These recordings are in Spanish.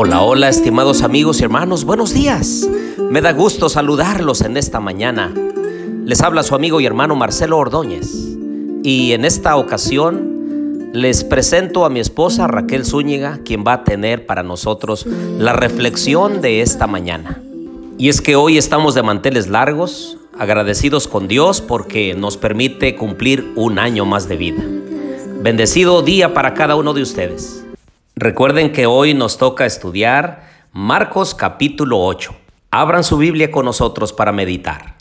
Hola, hola, estimados amigos y hermanos, buenos días. Me da gusto saludarlos en esta mañana. Les habla su amigo y hermano Marcelo Ordóñez. Y en esta ocasión les presento a mi esposa Raquel Zúñiga, quien va a tener para nosotros la reflexión de esta mañana. Y es que hoy estamos de manteles largos, agradecidos con Dios porque nos permite cumplir un año más de vida. Bendecido día para cada uno de ustedes. Recuerden que hoy nos toca estudiar Marcos capítulo 8. Abran su Biblia con nosotros para meditar.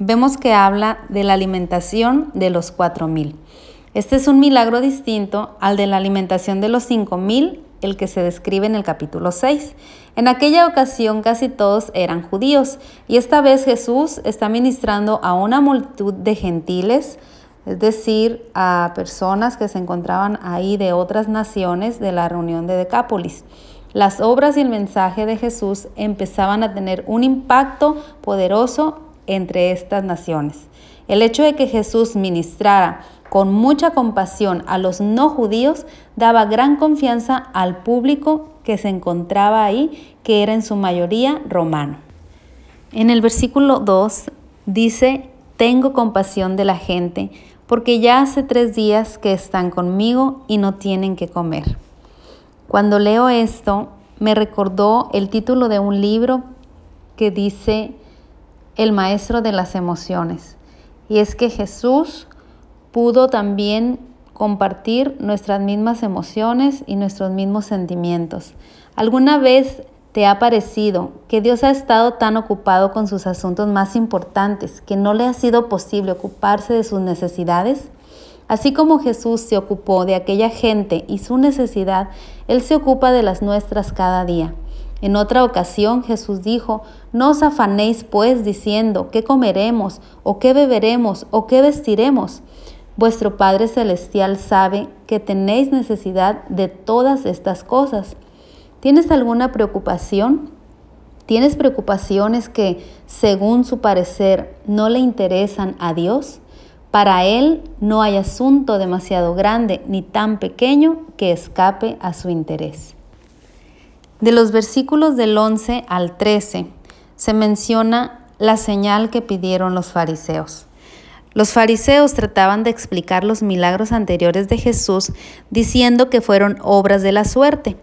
Vemos que habla de la alimentación de los cuatro mil. Este es un milagro distinto al de la alimentación de los cinco mil, el que se describe en el capítulo 6. En aquella ocasión casi todos eran judíos y esta vez Jesús está ministrando a una multitud de gentiles, es decir, a personas que se encontraban ahí de otras naciones de la reunión de Decápolis. Las obras y el mensaje de Jesús empezaban a tener un impacto poderoso entre estas naciones. El hecho de que Jesús ministrara con mucha compasión a los no judíos daba gran confianza al público que se encontraba ahí, que era en su mayoría romano. En el versículo 2 dice, tengo compasión de la gente porque ya hace tres días que están conmigo y no tienen que comer. Cuando leo esto, me recordó el título de un libro que dice El Maestro de las Emociones. Y es que Jesús pudo también compartir nuestras mismas emociones y nuestros mismos sentimientos. ¿Alguna vez ¿Te ha parecido que Dios ha estado tan ocupado con sus asuntos más importantes que no le ha sido posible ocuparse de sus necesidades? Así como Jesús se ocupó de aquella gente y su necesidad, Él se ocupa de las nuestras cada día. En otra ocasión Jesús dijo, no os afanéis pues diciendo, ¿qué comeremos? ¿O qué beberemos? ¿O qué vestiremos? Vuestro Padre Celestial sabe que tenéis necesidad de todas estas cosas. ¿Tienes alguna preocupación? ¿Tienes preocupaciones que, según su parecer, no le interesan a Dios? Para Él no hay asunto demasiado grande ni tan pequeño que escape a su interés. De los versículos del 11 al 13 se menciona la señal que pidieron los fariseos. Los fariseos trataban de explicar los milagros anteriores de Jesús diciendo que fueron obras de la suerte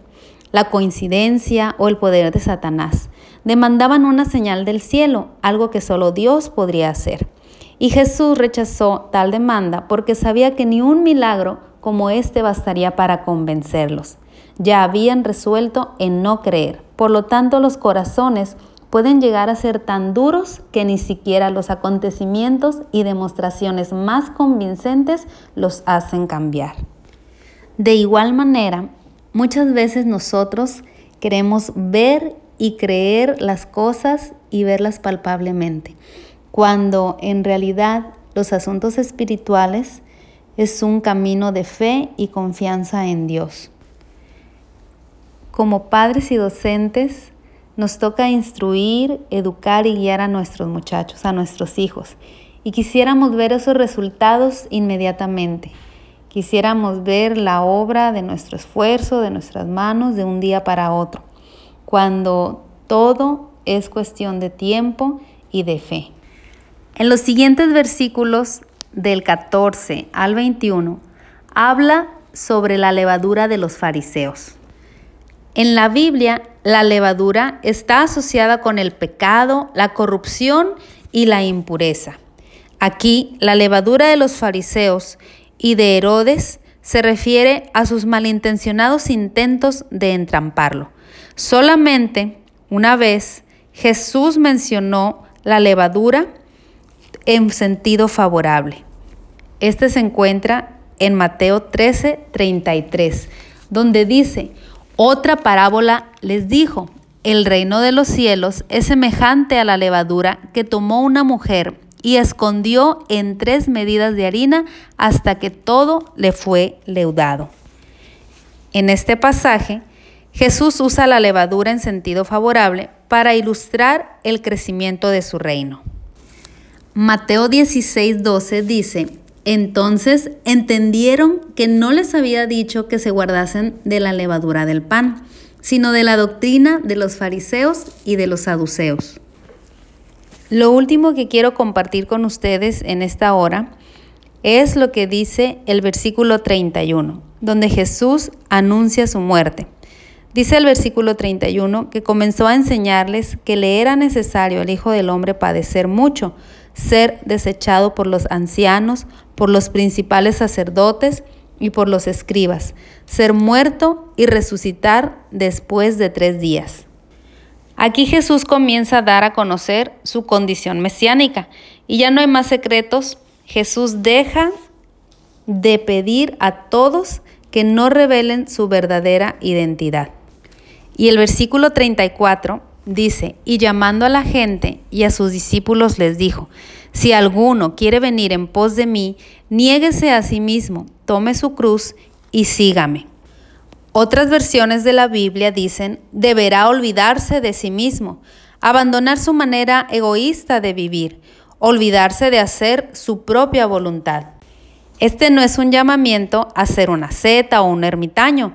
la coincidencia o el poder de Satanás. Demandaban una señal del cielo, algo que solo Dios podría hacer. Y Jesús rechazó tal demanda porque sabía que ni un milagro como este bastaría para convencerlos. Ya habían resuelto en no creer. Por lo tanto, los corazones pueden llegar a ser tan duros que ni siquiera los acontecimientos y demostraciones más convincentes los hacen cambiar. De igual manera, Muchas veces nosotros queremos ver y creer las cosas y verlas palpablemente, cuando en realidad los asuntos espirituales es un camino de fe y confianza en Dios. Como padres y docentes, nos toca instruir, educar y guiar a nuestros muchachos, a nuestros hijos, y quisiéramos ver esos resultados inmediatamente. Quisiéramos ver la obra de nuestro esfuerzo, de nuestras manos, de un día para otro, cuando todo es cuestión de tiempo y de fe. En los siguientes versículos del 14 al 21 habla sobre la levadura de los fariseos. En la Biblia, la levadura está asociada con el pecado, la corrupción y la impureza. Aquí, la levadura de los fariseos y de Herodes se refiere a sus malintencionados intentos de entramparlo. Solamente una vez Jesús mencionó la levadura en sentido favorable. Este se encuentra en Mateo 13, 33, donde dice, otra parábola les dijo, el reino de los cielos es semejante a la levadura que tomó una mujer y escondió en tres medidas de harina hasta que todo le fue leudado. En este pasaje, Jesús usa la levadura en sentido favorable para ilustrar el crecimiento de su reino. Mateo 16, 12 dice, Entonces entendieron que no les había dicho que se guardasen de la levadura del pan, sino de la doctrina de los fariseos y de los saduceos. Lo último que quiero compartir con ustedes en esta hora es lo que dice el versículo 31, donde Jesús anuncia su muerte. Dice el versículo 31 que comenzó a enseñarles que le era necesario al Hijo del Hombre padecer mucho, ser desechado por los ancianos, por los principales sacerdotes y por los escribas, ser muerto y resucitar después de tres días. Aquí Jesús comienza a dar a conocer su condición mesiánica y ya no hay más secretos. Jesús deja de pedir a todos que no revelen su verdadera identidad. Y el versículo 34 dice, y llamando a la gente y a sus discípulos les dijo, si alguno quiere venir en pos de mí, niéguese a sí mismo, tome su cruz y sígame. Otras versiones de la Biblia dicen, deberá olvidarse de sí mismo, abandonar su manera egoísta de vivir, olvidarse de hacer su propia voluntad. Este no es un llamamiento a ser una seta o un ermitaño,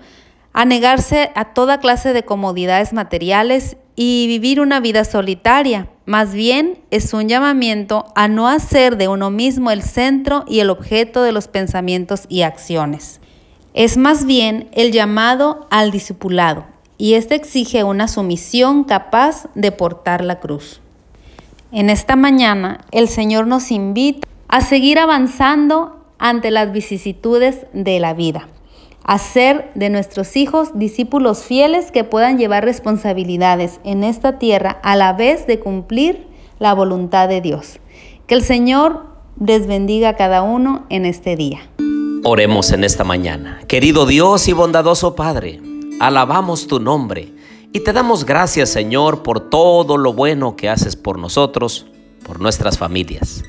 a negarse a toda clase de comodidades materiales y vivir una vida solitaria. Más bien es un llamamiento a no hacer de uno mismo el centro y el objeto de los pensamientos y acciones. Es más bien el llamado al discipulado, y este exige una sumisión capaz de portar la cruz. En esta mañana el Señor nos invita a seguir avanzando ante las vicisitudes de la vida hacer de nuestros hijos discípulos fieles que puedan llevar responsabilidades en esta tierra a la vez de cumplir la voluntad de Dios. Que el Señor les bendiga a cada uno en este día. Oremos en esta mañana. Querido Dios y bondadoso Padre, alabamos tu nombre y te damos gracias Señor por todo lo bueno que haces por nosotros, por nuestras familias.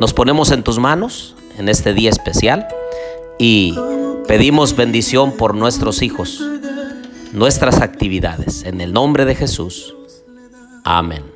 Nos ponemos en tus manos en este día especial y Pedimos bendición por nuestros hijos, nuestras actividades. En el nombre de Jesús. Amén.